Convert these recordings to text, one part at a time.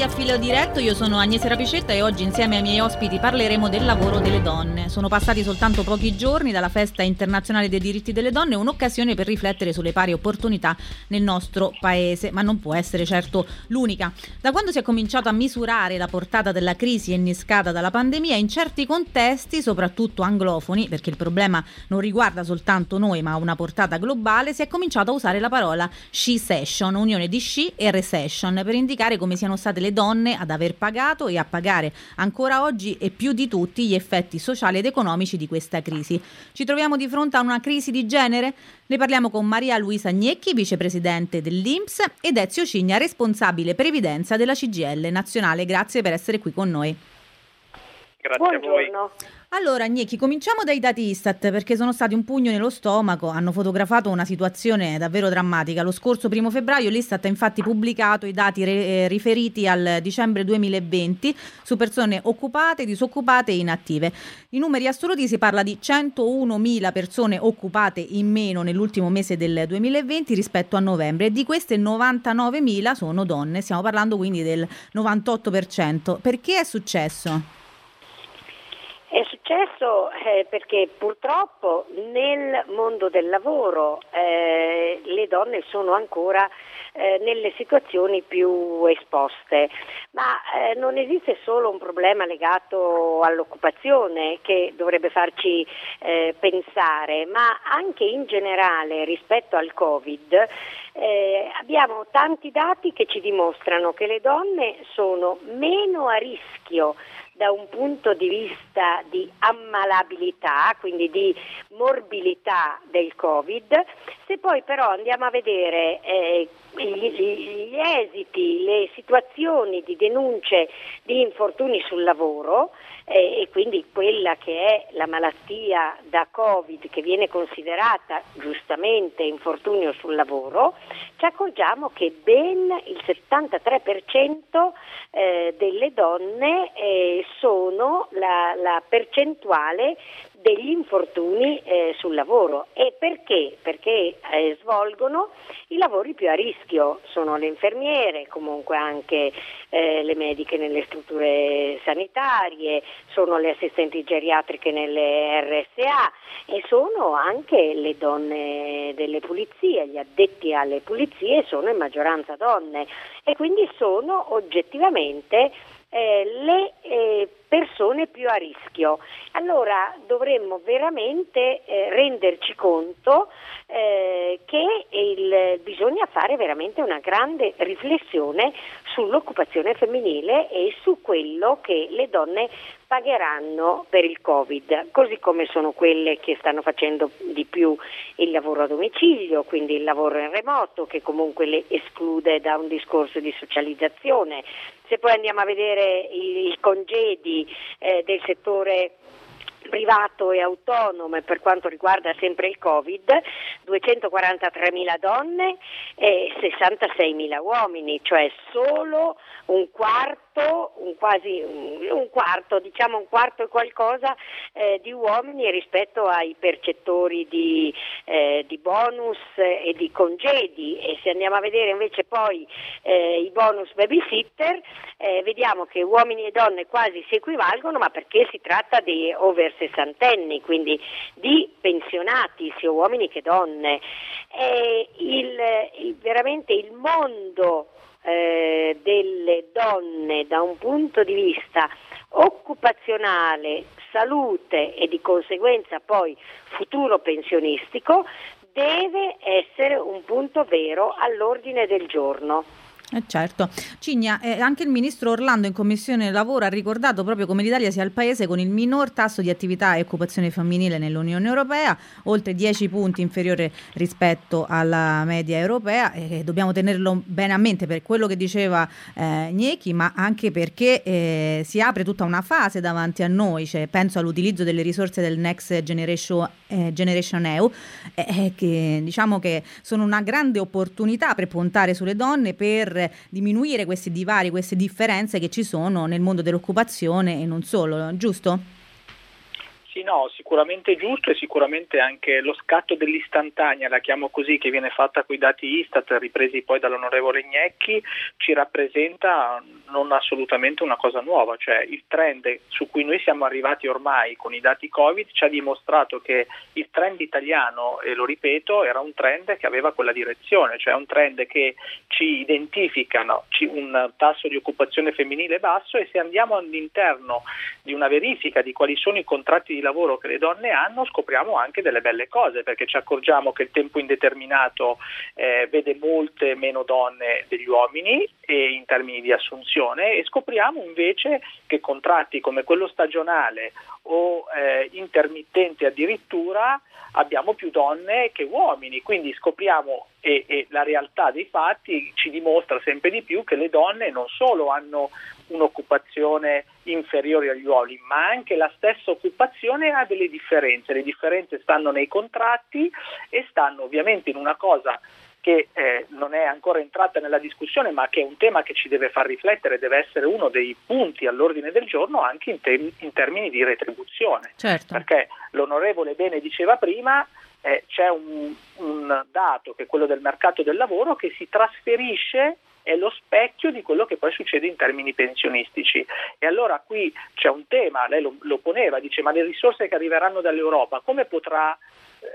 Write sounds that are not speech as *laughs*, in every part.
A Filo Diretto, io sono Agnese Rapicetta e oggi insieme ai miei ospiti parleremo del lavoro delle donne. Sono passati soltanto pochi giorni dalla festa internazionale dei diritti delle donne, un'occasione per riflettere sulle pari opportunità nel nostro paese, ma non può essere certo l'unica. Da quando si è cominciato a misurare la portata della crisi innescata dalla pandemia, in certi contesti, soprattutto anglofoni, perché il problema non riguarda soltanto noi ma ha una portata globale, si è cominciato a usare la parola she session, unione di she e recession, per indicare come siano state le donne ad aver pagato e a pagare ancora oggi e più di tutti gli effetti sociali ed economici di questa crisi. Ci troviamo di fronte a una crisi di genere? Ne parliamo con Maria Luisa Gnecchi, vicepresidente dell'Inps, ed Ezio Cigna, responsabile previdenza della CGL nazionale. Grazie per essere qui con noi. Grazie Buongiorno. a voi. Allora, Gnecchi, cominciamo dai dati Istat perché sono stati un pugno nello stomaco, hanno fotografato una situazione davvero drammatica. Lo scorso primo febbraio l'Istat ha infatti pubblicato i dati re- eh, riferiti al dicembre 2020 su persone occupate, disoccupate e inattive. In numeri assoluti si parla di 101.000 persone occupate in meno nell'ultimo mese del 2020 rispetto a novembre e di queste 99.000 sono donne, stiamo parlando quindi del 98%. Perché è successo? Successo eh, perché purtroppo nel mondo del lavoro eh, le donne sono ancora eh, nelle situazioni più esposte, ma eh, non esiste solo un problema legato all'occupazione che dovrebbe farci eh, pensare, ma anche in generale rispetto al Covid eh, abbiamo tanti dati che ci dimostrano che le donne sono meno a rischio da un punto di vista di ammalabilità, quindi di morbilità del Covid, se poi però andiamo a vedere eh, gli, gli, esiti, le situazioni di denunce di infortuni sul lavoro e quindi quella che è la malattia da Covid che viene considerata giustamente infortunio sul lavoro, ci accorgiamo che ben il 73% eh, delle donne eh, sono la, la percentuale degli infortuni eh, sul lavoro. E perché? Perché eh, svolgono i lavori più a rischio, sono le infermiere, comunque anche eh, le mediche nelle strutture sanitarie, sono le assistenti geriatriche nelle RSA e sono anche le donne delle pulizie, gli addetti alle pulizie sono in maggioranza donne e quindi sono oggettivamente eh, le eh, persone più a rischio. Allora dovremmo veramente eh, renderci conto eh, che il, bisogna fare veramente una grande riflessione sull'occupazione femminile e su quello che le donne pagheranno per il Covid, così come sono quelle che stanno facendo di più il lavoro a domicilio, quindi il lavoro in remoto che comunque le esclude da un discorso di socializzazione. Se poi andiamo a vedere i, congedi eh, del settore privato e autonomo per quanto riguarda sempre il Covid, 243.000 donne e 66.000 uomini, cioè solo un quarto, un quasi un quarto, diciamo un quarto e qualcosa eh, di uomini rispetto ai percettori di, eh, di, bonus e di congedi e se andiamo a vedere invece poi eh, i bonus babysitter eh, vediamo che uomini e donne quasi si equivalgono ma perché si tratta di over sessantenni, quindi di pensionati sia uomini che donne. Il, il, veramente il mondo eh, delle donne da un punto di vista occupazionale, salute e di conseguenza poi futuro pensionistico deve essere un punto vero all'ordine del giorno. Eh certo. Cigna, eh, anche il ministro Orlando in Commissione Lavoro ha ricordato proprio come l'Italia sia il paese con il minor tasso di attività e occupazione femminile nell'Unione Europea, oltre 10 punti inferiore rispetto alla media europea e dobbiamo tenerlo bene a mente per quello che diceva eh, Gnecchi, ma anche perché eh, si apre tutta una fase davanti a noi, cioè, penso all'utilizzo delle risorse del Next Generation, eh, Generation EU, eh, eh, che diciamo che sono una grande opportunità per puntare sulle donne, per diminuire questi divari, queste differenze che ci sono nel mondo dell'occupazione e non solo, giusto? Sì, no, sicuramente giusto e sicuramente anche lo scatto dell'istantanea, la chiamo così, che viene fatta con i dati Istat ripresi poi dall'onorevole Gnecchi, ci rappresenta non assolutamente una cosa nuova, cioè il trend su cui noi siamo arrivati ormai con i dati Covid ci ha dimostrato che il trend italiano, e lo ripeto, era un trend che aveva quella direzione, cioè un trend che ci identifica no, un tasso di occupazione femminile basso e se andiamo all'interno di una verifica di quali sono i contratti di lavoro che le donne hanno, scopriamo anche delle belle cose, perché ci accorgiamo che il tempo indeterminato eh, vede molte meno donne degli uomini in termini di assunzione e scopriamo invece che contratti come quello stagionale o eh, intermittente addirittura abbiamo più donne che uomini, quindi scopriamo e, e, la realtà dei fatti ci dimostra sempre di più che le donne non solo hanno un'occupazione inferiore agli uomini, ma anche la stessa occupazione ha delle differenze. Le differenze stanno nei contratti e stanno ovviamente in una cosa che eh, non è ancora entrata nella discussione, ma che è un tema che ci deve far riflettere, deve essere uno dei punti all'ordine del giorno anche in, te- in termini di retribuzione. Certo. Perché l'onorevole Bene diceva prima, eh, c'è un, un dato che è quello del mercato del lavoro che si trasferisce è lo specchio di quello che poi succede in termini pensionistici. E allora qui c'è un tema, lei lo, lo poneva, dice ma le risorse che arriveranno dall'Europa come potrà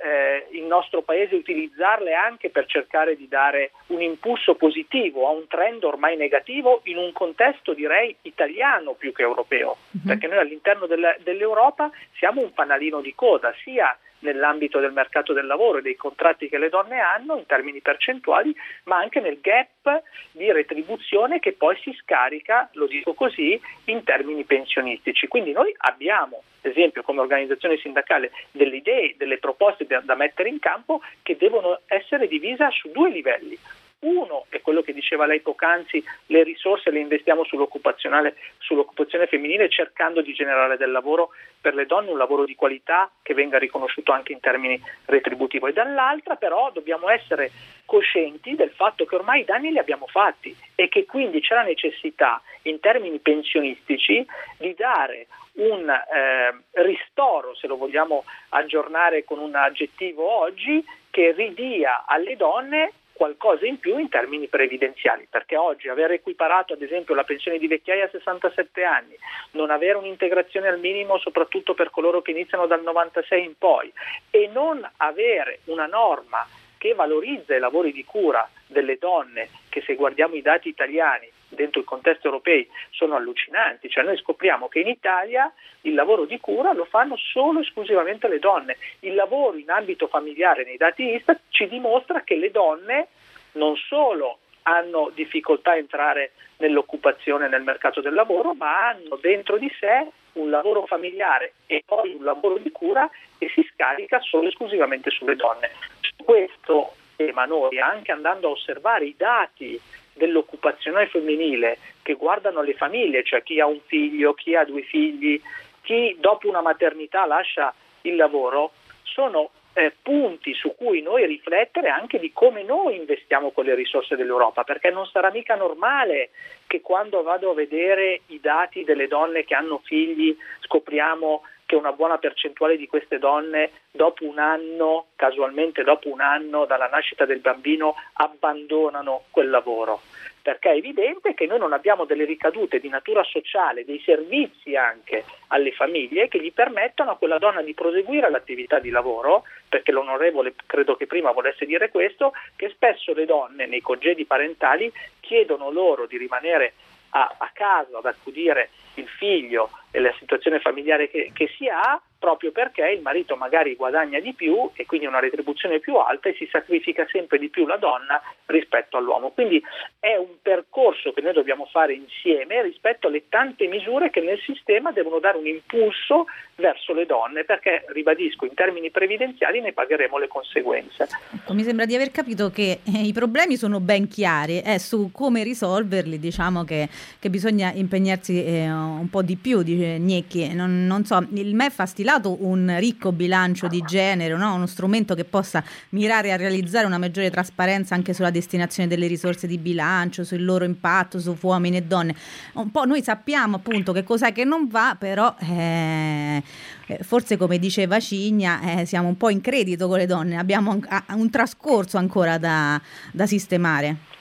eh, il nostro Paese utilizzarle anche per cercare di dare un impulso positivo a un trend ormai negativo in un contesto direi italiano più che europeo, uh-huh. perché noi all'interno della, dell'Europa siamo un fanalino di coda sia nell'ambito del mercato del lavoro e dei contratti che le donne hanno in termini percentuali, ma anche nel gap di retribuzione che poi si scarica, lo dico così, in termini pensionistici. Quindi noi abbiamo, ad esempio, come organizzazione sindacale, delle idee, delle proposte da, da mettere in campo che devono essere divise su due livelli. Uno è quello che diceva lei poc'anzi, le risorse le investiamo sull'occupazione femminile cercando di generare del lavoro per le donne, un lavoro di qualità che venga riconosciuto anche in termini retributivi. E dall'altra però dobbiamo essere coscienti del fatto che ormai i danni li abbiamo fatti e che quindi c'è la necessità in termini pensionistici di dare un eh, ristoro, se lo vogliamo aggiornare con un aggettivo oggi, che ridia alle donne qualcosa in più in termini previdenziali, perché oggi aver equiparato ad esempio la pensione di vecchiaia a 67 anni, non avere un'integrazione al minimo soprattutto per coloro che iniziano dal 96 in poi e non avere una norma che valorizza i lavori di cura delle donne, che se guardiamo i dati italiani dentro il contesto europeo sono allucinanti, cioè noi scopriamo che in Italia il lavoro di cura lo fanno solo e esclusivamente le donne, il lavoro in ambito familiare nei dati Istat ci dimostra che le donne non solo hanno difficoltà a entrare nell'occupazione nel mercato del lavoro, ma hanno dentro di sé un lavoro familiare e poi un lavoro di cura che si scarica solo e esclusivamente sulle donne. Su questo tema noi, anche andando a osservare i dati dell'occupazione femminile che guardano le famiglie, cioè chi ha un figlio, chi ha due figli, chi dopo una maternità lascia il lavoro, sono eh, punti su cui noi riflettere anche di come noi investiamo con le risorse dell'Europa, perché non sarà mica normale che quando vado a vedere i dati delle donne che hanno figli scopriamo che una buona percentuale di queste donne dopo un anno, casualmente dopo un anno dalla nascita del bambino, abbandonano quel lavoro. Perché è evidente che noi non abbiamo delle ricadute di natura sociale, dei servizi anche alle famiglie che gli permettono a quella donna di proseguire l'attività di lavoro, perché l'onorevole credo che prima volesse dire questo, che spesso le donne nei congedi parentali chiedono loro di rimanere a, a casa ad accudire il figlio e la situazione familiare che, che si ha proprio perché il marito magari guadagna di più e quindi una retribuzione più alta e si sacrifica sempre di più la donna rispetto all'uomo. Quindi è un percorso che noi dobbiamo fare insieme rispetto alle tante misure che nel sistema devono dare un impulso verso le donne perché, ribadisco, in termini previdenziali ne pagheremo le conseguenze. Ecco, mi sembra di aver capito che eh, i problemi sono ben chiari e eh, su come risolverli diciamo che, che bisogna impegnarsi eh, un po' di più di, Gnecchi, non, non, so, il MEF ha stilato un ricco bilancio di genere, no? uno strumento che possa mirare a realizzare una maggiore trasparenza anche sulla destinazione delle risorse di bilancio, sul loro impatto su uomini e donne. Un po' noi sappiamo appunto che cos'è che non va, però eh, eh forse come diceva Cigna eh, siamo un po' in credito con le donne, abbiamo un, un trascorso ancora da, da sistemare.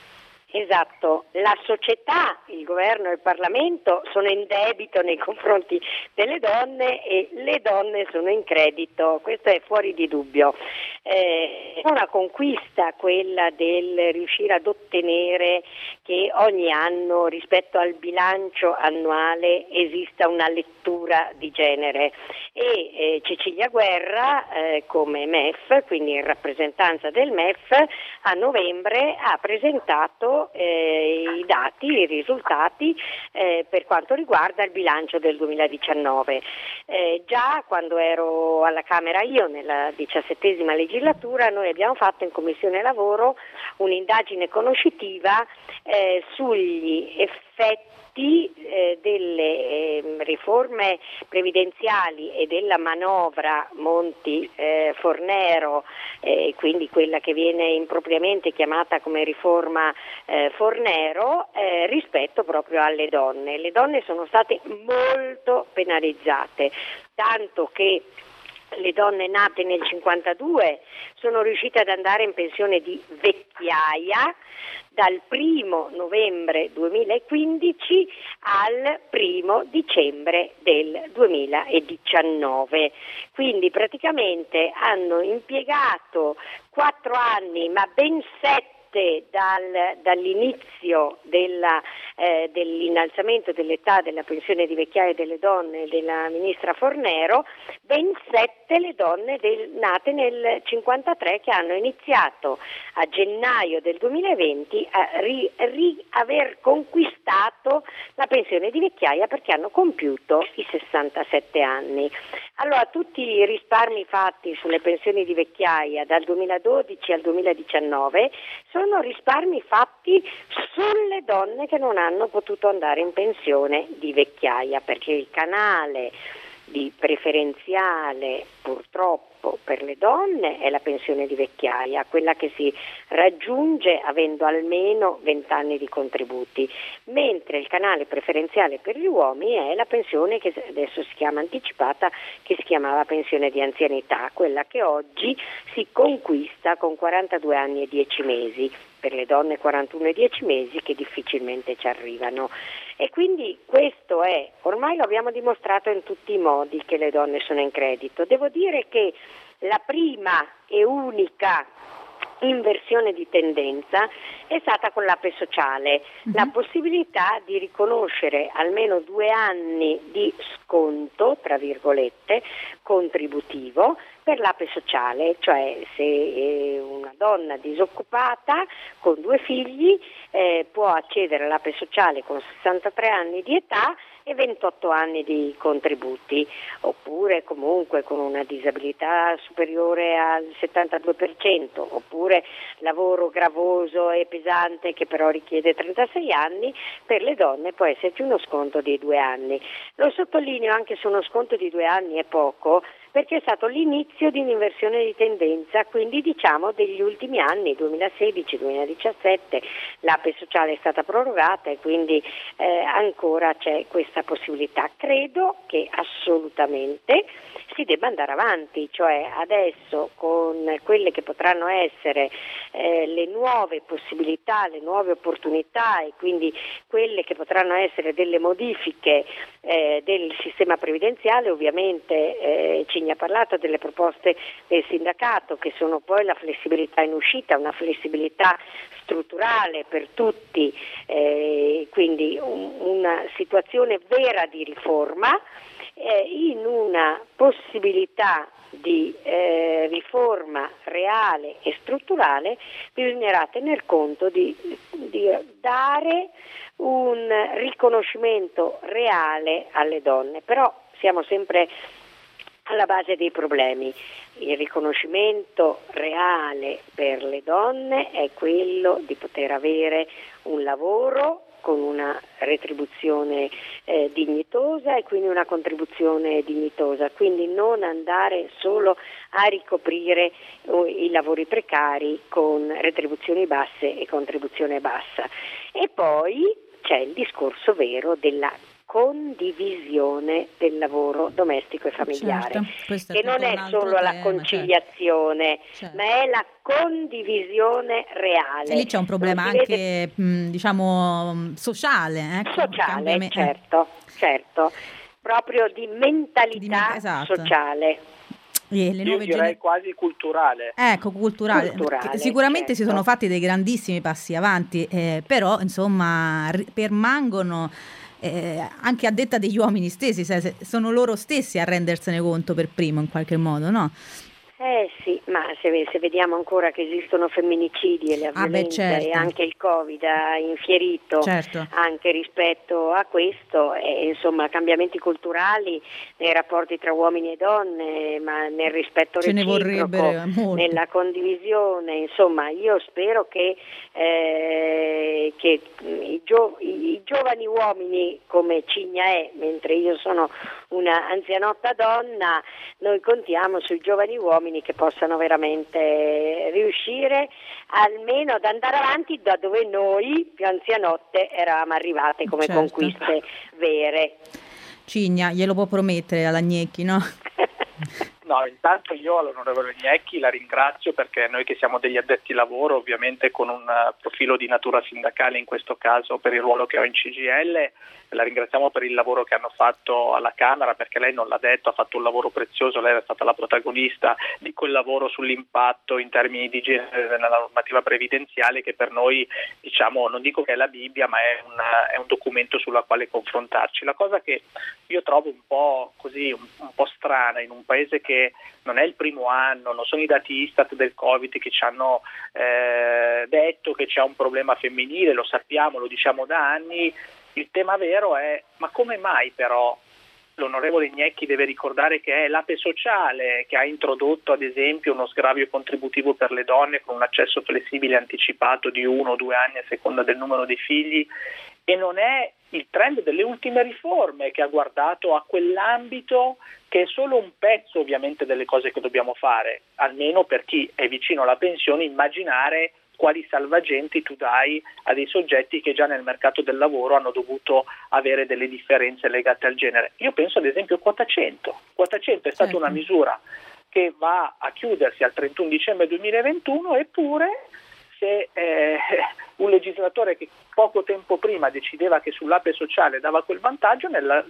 Esatto, la società, il governo e il Parlamento sono in debito nei confronti delle donne e le donne sono in credito, questo è fuori di dubbio. Eh, è una conquista quella del riuscire ad ottenere che ogni anno rispetto al bilancio annuale esista una lettura di genere e eh, Cecilia Guerra eh, come MEF, quindi in rappresentanza del MEF, a novembre ha presentato eh, i dati, i risultati eh, per quanto riguarda il bilancio del 2019. Eh, già quando ero alla Camera io nella diciassettesima legislatura noi abbiamo fatto in Commissione Lavoro un'indagine conoscitiva eh, sugli effetti eh, delle eh, riforme previdenziali e della manovra Monti-Fornero, eh, quindi quella che viene impropriamente chiamata come riforma eh, Fornero, eh, rispetto proprio alle donne. Le donne sono state molto penalizzate, tanto che le donne nate nel 52 sono riuscite ad andare in pensione di vecchiaia dal 1 novembre 2015 al 1 dicembre del 2019. Quindi praticamente hanno impiegato 4 anni, ma ben 7 dal, dall'inizio della, eh, dell'innalzamento dell'età della pensione di vecchiaia delle donne della ministra Fornero, ben sette le donne del, nate nel 53 che hanno iniziato a gennaio del 2020 a ri, ri, aver conquistato la pensione di vecchiaia perché hanno compiuto i 67 anni. Allora tutti i risparmi fatti sulle pensioni di vecchiaia dal 2012 al 2019 sono risparmi fatti sulle donne che non hanno potuto andare in pensione di vecchiaia perché il canale di preferenziale purtroppo per le donne è la pensione di vecchiaia, quella che si raggiunge avendo almeno 20 anni di contributi, mentre il canale preferenziale per gli uomini è la pensione che adesso si chiama anticipata, che si chiamava pensione di anzianità, quella che oggi si conquista con 42 anni e 10 mesi per le donne 41 e 10 mesi che difficilmente ci arrivano. E quindi questo è, ormai lo abbiamo dimostrato in tutti i modi che le donne sono in credito. Devo dire che la prima e unica inversione di tendenza è stata con l'APE sociale, uh-huh. la possibilità di riconoscere almeno due anni di sconto, tra virgolette, contributivo per l'APE sociale, cioè se eh, una donna disoccupata con due figli eh, può accedere all'APE sociale con 63 anni di età e 28 anni di contributi, oppure comunque con una disabilità superiore al 72%, oppure lavoro gravoso e pesante che però richiede 36 anni, per le donne può esserci uno sconto di due anni. Lo sottolineo anche se uno sconto di due anni è poco, perché è stato l'inizio di un'inversione di tendenza, quindi diciamo degli ultimi anni, 2016-2017, l'APE sociale è stata prorogata e quindi eh, ancora c'è questa possibilità. Credo che assolutamente si debba andare avanti, cioè adesso con quelle che potranno essere eh, le nuove possibilità, le nuove opportunità e quindi quelle che potranno essere delle modifiche eh, del sistema previdenziale, ovviamente eh, ci ha parlato delle proposte del sindacato che sono poi la flessibilità in uscita, una flessibilità strutturale per tutti, eh, quindi un, una situazione vera di riforma eh, in una possibilità di eh, riforma reale e strutturale bisognerà tener conto di, di dare un riconoscimento reale alle donne, però siamo sempre alla base dei problemi. Il riconoscimento reale per le donne è quello di poter avere un lavoro con una retribuzione eh, dignitosa e quindi una contribuzione dignitosa, quindi non andare solo a ricoprire uh, i lavori precari con retribuzioni basse e contribuzione bassa. E poi c'è il discorso vero della condivisione del lavoro domestico e familiare, certo, che non è solo la certo. conciliazione, certo. ma è la condivisione reale. E lì c'è un problema anche vede... diciamo sociale. Ecco, sociale, eh. certo, certo, proprio di mentalità di, esatto. sociale. Io direi gener- quasi culturale. Ecco, culturale. culturale Sicuramente certo. si sono fatti dei grandissimi passi avanti, eh, però insomma r- permangono eh, anche a detta degli uomini stessi, sono loro stessi a rendersene conto per primo in qualche modo, no? Eh sì, ma se, se, vediamo ancora che esistono femminicidi e la ah beh, certo. e anche il Covid ha infierito certo. anche rispetto a questo, e, insomma cambiamenti culturali nei rapporti tra uomini e donne, ma nel rispetto Ce reciproco, nella condivisione, insomma io spero che, eh, che i, gio- i, giovani uomini come Cigna è, mentre io sono una anzianotta donna, noi contiamo sui giovani uomini che possano veramente riuscire almeno ad andare avanti da dove noi più anzianotte eravamo arrivate come certo. conquiste vere. Cigna, glielo può promettere alla Gnecchi, no? *laughs* No, intanto io all'onorevole Gnecchi la ringrazio perché noi che siamo degli addetti lavoro, ovviamente con un profilo di natura sindacale in questo caso per il ruolo che ho in CGL, la ringraziamo per il lavoro che hanno fatto alla Camera perché lei non l'ha detto, ha fatto un lavoro prezioso, lei è stata la protagonista di quel lavoro sull'impatto in termini di genere nella normativa previdenziale che per noi diciamo non dico che è la Bibbia ma è, una, è un documento sulla quale confrontarci. La cosa che io trovo un po' così, un, un po' strana in un paese che non è il primo anno, non sono i dati Istat del Covid che ci hanno eh, detto che c'è un problema femminile, lo sappiamo, lo diciamo da anni, il tema vero è ma come mai però l'onorevole Gnecchi deve ricordare che è l'APE sociale che ha introdotto ad esempio uno sgravio contributivo per le donne con un accesso flessibile anticipato di uno o due anni a seconda del numero dei figli? E non è il trend delle ultime riforme che ha guardato a quell'ambito che è solo un pezzo ovviamente delle cose che dobbiamo fare, almeno per chi è vicino alla pensione immaginare quali salvagenti tu dai a dei soggetti che già nel mercato del lavoro hanno dovuto avere delle differenze legate al genere. Io penso ad esempio a quota 100. Quota 100 è stata certo. una misura che va a chiudersi al 31 dicembre 2021 eppure se eh, *laughs* un legislatore che poco tempo prima decideva che sull'ape sociale dava quel vantaggio, nella,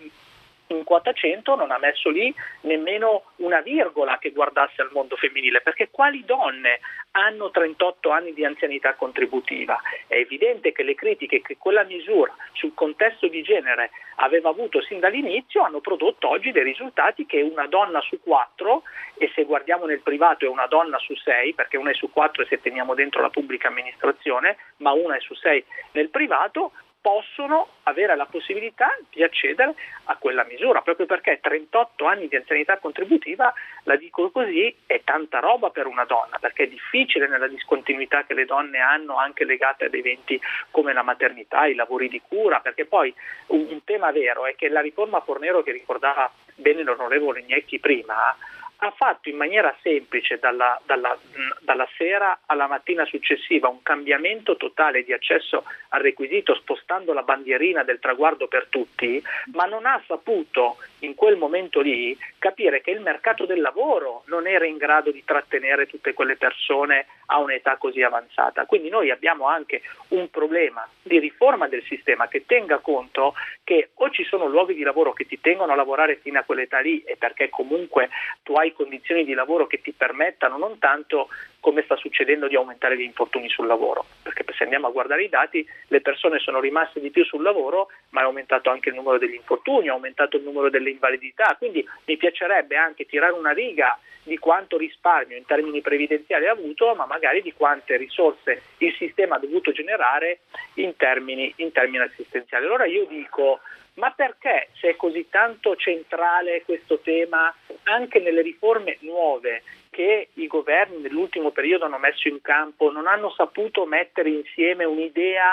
in quota 100 non ha messo lì nemmeno una virgola che guardasse al mondo femminile, perché quali donne hanno 38 anni di anzianità contributiva? È evidente che le critiche che quella misura sul contesto di genere aveva avuto sin dall'inizio hanno prodotto oggi dei risultati che una donna su quattro, e se guardiamo nel privato è una donna su sei, perché una è su quattro se teniamo dentro la pubblica amministrazione, ma una è su sei nel privato, possono avere la possibilità di accedere a quella misura, proprio perché 38 anni di anzianità contributiva, la dico così, è tanta roba per una donna, perché è difficile nella discontinuità che le donne hanno anche legate ad eventi come la maternità, i lavori di cura, perché poi un, tema vero è che la riforma Fornero che ricordava bene l'onorevole Gnecchi prima, ha fatto in maniera semplice dalla, dalla, dalla, sera alla mattina successiva un cambiamento totale di accesso al requisito spostando la bandierina del traguardo per tutti, ma non ha saputo in quel momento lì capire che il mercato del lavoro non era in grado di trattenere tutte quelle persone a un'età così avanzata. Quindi noi abbiamo anche un problema di riforma del sistema che tenga conto che o ci sono luoghi di lavoro che ti tengono a lavorare fino a quell'età lì e perché comunque tu hai condizioni di lavoro che ti permettano non tanto come sta succedendo di aumentare gli infortuni sul lavoro, perché se andiamo a guardare i dati le persone sono rimaste di più sul lavoro, ma è aumentato anche il numero degli infortuni, è aumentato il numero delle invalidità, quindi mi piacerebbe anche tirare una riga di quanto risparmio in termini previdenziali ha avuto, ma magari di quante risorse il sistema ha dovuto generare in termini, in termini assistenziali. Allora io dico Ma perché se è così tanto centrale questo tema anche nelle riforme nuove che i governi nell'ultimo periodo hanno messo in campo, non hanno saputo mettere insieme un'idea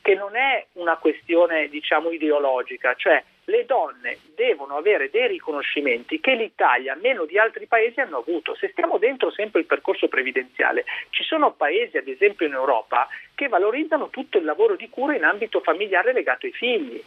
che non è una questione diciamo ideologica, cioè le donne devono avere dei riconoscimenti che l'Italia, meno di altri paesi, hanno avuto. Se stiamo dentro sempre il percorso previdenziale, ci sono paesi, ad esempio in Europa, che valorizzano tutto il lavoro di cura in ambito familiare legato ai figli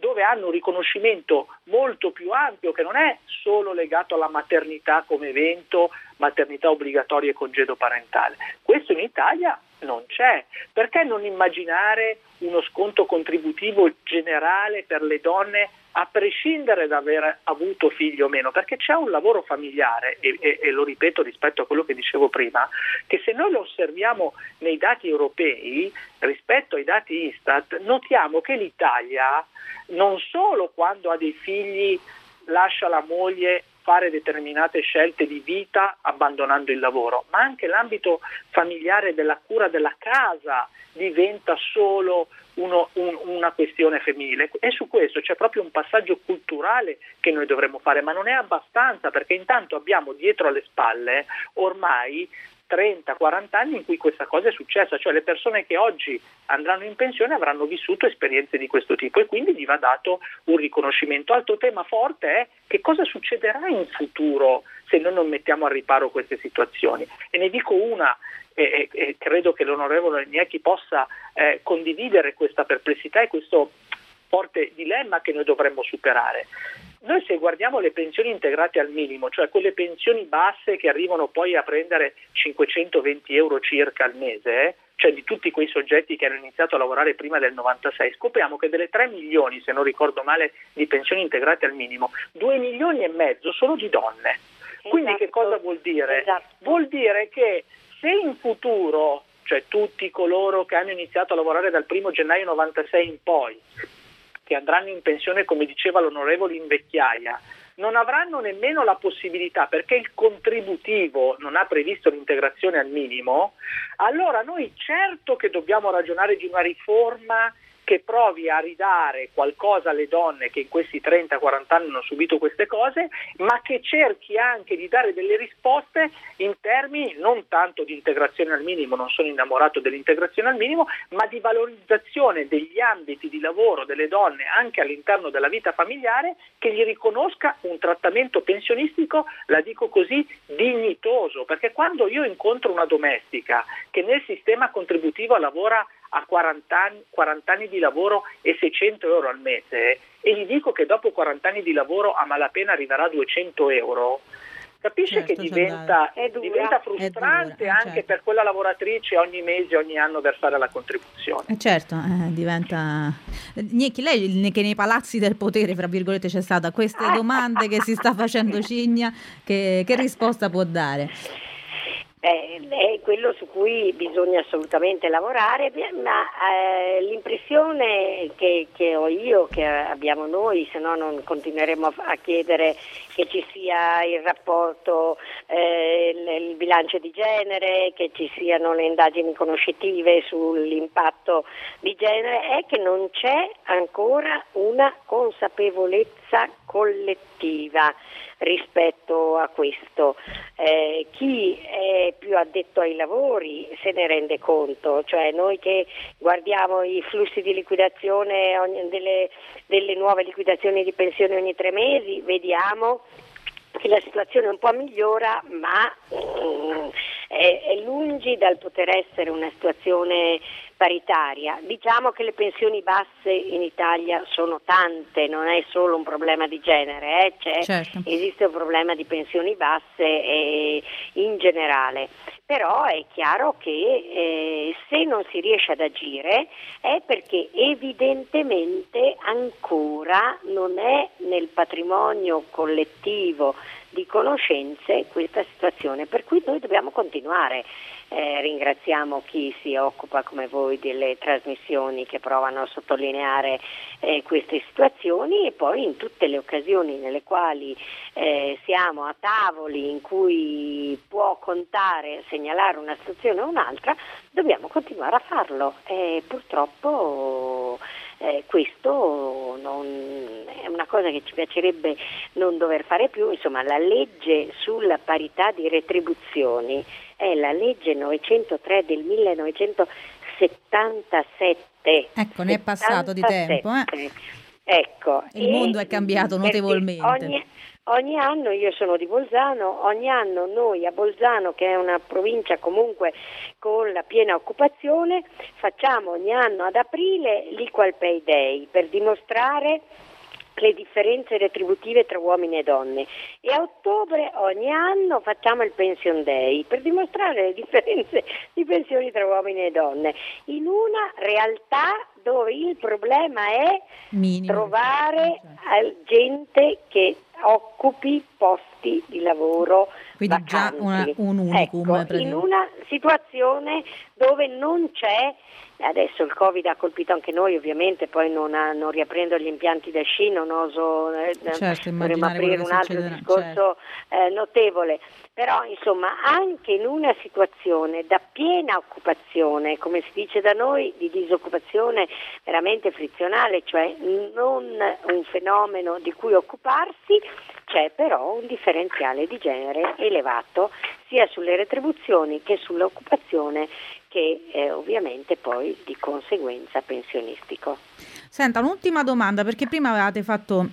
dove hanno un riconoscimento molto più ampio che non è solo legato alla maternità come evento, maternità obbligatoria e congedo parentale. Questo in Italia non c'è. Perché non immaginare uno sconto contributivo generale per le donne a prescindere da aver avuto figli o meno? Perché c'è un lavoro familiare, e, e, e, lo ripeto rispetto a quello che dicevo prima, che se noi lo osserviamo nei dati europei rispetto ai dati Istat, notiamo che l'Italia non solo quando ha dei figli lascia la moglie fare determinate scelte di vita abbandonando il lavoro, ma anche l'ambito familiare della cura della casa diventa solo uno, un, una questione femminile e su questo c'è proprio un passaggio culturale che noi dovremmo fare, ma non è abbastanza perché intanto abbiamo dietro alle spalle ormai 30-40 anni in cui questa cosa è successa, cioè le persone che oggi andranno in pensione avranno vissuto esperienze di questo tipo e quindi gli va dato un riconoscimento. Altro tema forte è che cosa succederà in futuro se noi non mettiamo a riparo queste situazioni. E ne dico una e, e credo che l'onorevole Gnecchi possa eh, condividere questa perplessità e questo forte dilemma che noi dovremmo superare. Noi se guardiamo le pensioni integrate al minimo, cioè quelle pensioni basse che arrivano poi a prendere 520 euro circa al mese, eh, cioè di tutti quei soggetti che hanno iniziato a lavorare prima del 96, scopriamo che delle 3 milioni, se non ricordo male, di pensioni integrate al minimo, 2 milioni e mezzo sono di donne. Quindi esatto. che cosa vuol dire? Esatto. Vuol dire che se in futuro, cioè tutti coloro che hanno iniziato a lavorare dal 1 gennaio 96 in poi, che andranno in pensione, come diceva l'onorevole in vecchiaia, non avranno nemmeno la possibilità, perché il contributivo non ha previsto l'integrazione al minimo, allora noi certo che dobbiamo ragionare di una riforma che provi a ridare qualcosa alle donne che in questi 30-40 anni hanno subito queste cose, ma che cerchi anche di dare delle risposte in termini non tanto di integrazione al minimo, non sono innamorato dell'integrazione al minimo, ma di valorizzazione degli ambiti di lavoro delle donne anche all'interno della vita familiare che gli riconosca un trattamento pensionistico, la dico così, dignitoso, perché quando io incontro una domestica che nel sistema contributivo lavora a 40 anni, 40 anni, di lavoro e 600 euro al mese e gli dico che dopo 40 anni di lavoro a malapena arriverà a 200 euro, capisce certo, che diventa, diventa frustrante dura, eh, anche certo. per quella lavoratrice ogni mese, ogni anno versare la contribuzione. Eh certo, eh, diventa... Gnecchi, lei che nei palazzi del potere, fra virgolette, c'è stata queste domande che si sta facendo *laughs* Cigna, che, che risposta può dare? Eh, è quello su cui bisogna assolutamente lavorare, ma eh, l'impressione che, che, ho io, che abbiamo noi, se no non continueremo a chiedere che ci sia il rapporto, eh, il, il, bilancio di genere, che ci siano le indagini conoscitive sull'impatto di genere, è che non c'è ancora una consapevolezza collettiva rispetto a questo. Eh, chi è più addetto ai lavori se ne rende conto, cioè noi che guardiamo i flussi di liquidazione ogni, delle, delle nuove liquidazioni di pensione ogni tre mesi, vediamo che la situazione un po' migliora, ma mm, è, è lungi dal poter essere una situazione paritaria. Diciamo che le pensioni basse in Italia sono tante, non è solo un problema di genere, eh? certo. esiste un problema di pensioni basse eh, in generale. Però è chiaro che eh, se non si riesce ad agire è perché evidentemente ancora non è nel patrimonio collettivo di conoscenze questa situazione, per cui noi dobbiamo continuare. Eh, ringraziamo chi si occupa come voi delle trasmissioni che provano a sottolineare eh, queste situazioni e poi in tutte le occasioni nelle quali eh, siamo a tavoli in cui può contare, segnalare una situazione o un'altra, dobbiamo continuare a farlo. E purtroppo Eh, questo cosa che ci piacerebbe non dover fare più, insomma la legge sulla parità di retribuzioni è la legge 903 del 1977. Ecco, ne è passato 77. di tempo. Eh? Ecco, il mondo è cambiato notevolmente. Ogni, ogni, anno, io sono di Bolzano, ogni anno noi a Bolzano, che è una provincia comunque con la piena occupazione, facciamo ogni anno ad aprile l'Equal Pay Day per dimostrare le differenze retributive tra uomini e donne e a ottobre ogni anno facciamo il Pension Day per dimostrare le differenze di pensioni tra uomini e donne in una realtà dove il problema è Minimo. trovare certo. gente che occupi posti di lavoro quindi vacanti. già una, un unicum ecco, in una situazione dove non c'è Adesso il Covid ha colpito anche noi, ovviamente, poi non, ha, non riaprendo gli impianti da sci non oso eh, certo, dovremmo aprire un altro discorso certo. eh, notevole. Però insomma anche in una situazione da piena occupazione, come si dice da noi, di disoccupazione veramente frizionale, cioè non un fenomeno di cui occuparsi, c'è però un differenziale di genere elevato sia sulle retribuzioni che sull'occupazione che è ovviamente poi di conseguenza pensionistico. Senta, un'ultima domanda perché prima avevate fatto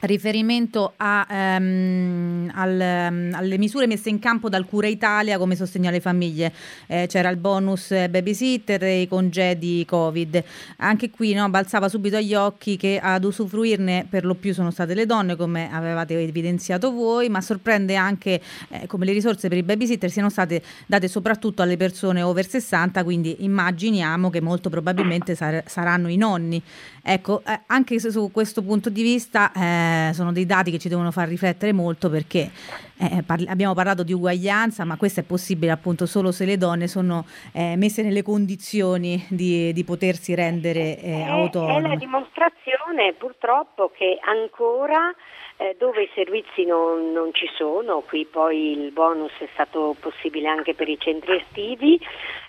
riferimento a, um, al, um, alle misure messe in campo dal Cura Italia come sostegno alle famiglie. Eh, c'era il bonus babysitter e i congedi Covid. Anche qui no, balzava subito agli occhi che ad usufruirne per lo più sono state le donne, come avevate evidenziato voi, ma sorprende anche eh, come le risorse per i babysitter siano state date soprattutto alle persone over 60, quindi immaginiamo che molto probabilmente sar- saranno i nonni. Ecco, eh, anche su questo punto di vista eh, sono dei dati che ci devono far riflettere molto perché eh, parli- abbiamo parlato di uguaglianza, ma questo è possibile appunto solo se le donne sono eh, messe nelle condizioni di, di potersi rendere eh, autonome. È la dimostrazione purtroppo che ancora eh, dove i servizi non, non, ci sono, qui poi il bonus è stato possibile anche per i centri estivi,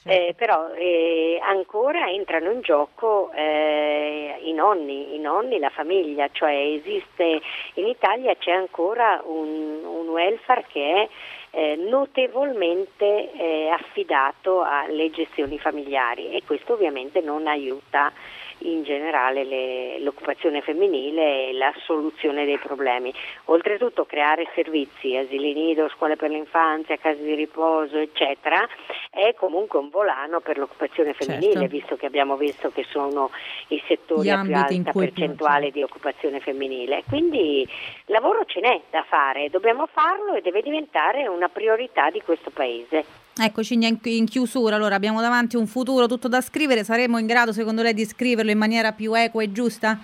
eh, però eh, ancora entrano in gioco eh, i nonni, i nonni, la famiglia, cioè esiste in Italia c'è ancora un, un welfare che è eh, notevolmente eh, affidato alle gestioni familiari e questo ovviamente non aiuta in generale le, l'occupazione femminile e la soluzione dei problemi. Oltretutto creare servizi, asili nido, scuole per l'infanzia, case di riposo, eccetera, è comunque un volano per l'occupazione femminile, certo. visto che abbiamo visto che sono i settori a più alta percentuale di occupazione femminile. Quindi lavoro ce n'è da fare, dobbiamo farlo e deve diventare una priorità di questo Paese. Eccoci in chiusura, allora abbiamo davanti un futuro tutto da scrivere, saremo in grado secondo lei di scriverlo in maniera più equa e giusta?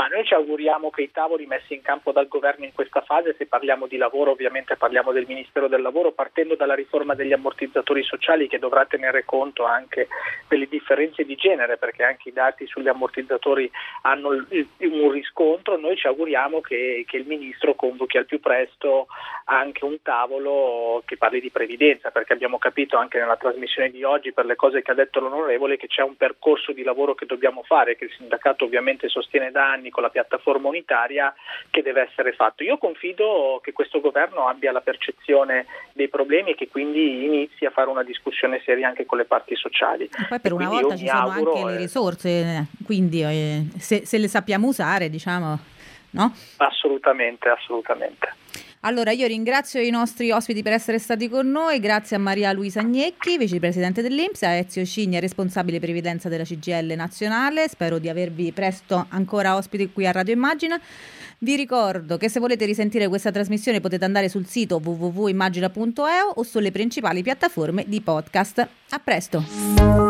Ma noi ci auguriamo che i tavoli messi in campo dal governo in questa fase, se parliamo di lavoro ovviamente parliamo del Ministero del Lavoro, partendo dalla riforma degli ammortizzatori sociali che dovrà tenere conto anche delle differenze di genere, perché anche i dati sugli ammortizzatori hanno un riscontro, noi ci auguriamo che, che il Ministro convochi al più presto anche un tavolo che parli di previdenza, perché abbiamo capito anche nella trasmissione di oggi per le cose che ha detto l'onorevole che c'è un percorso di lavoro che dobbiamo fare, che il sindacato ovviamente sostiene da anni anni con la piattaforma unitaria che deve essere fatto. Io confido che questo governo abbia la percezione dei problemi e che quindi inizi a fare una discussione seria anche con le parti sociali. E poi per e una volta ci sono anche le risorse, quindi eh, se, se le sappiamo usare, diciamo, no? Assolutamente, assolutamente. Allora io ringrazio i nostri ospiti per essere stati con noi, grazie a Maria Luisa Agnecchi, vicepresidente dell'Inps, a Ezio Cigna, responsabile previdenza della CGL nazionale, spero di avervi presto ancora ospiti qui a Radio Immagina. Vi ricordo che se volete risentire questa trasmissione potete andare sul sito www.immagina.eu o sulle principali piattaforme di podcast. A presto!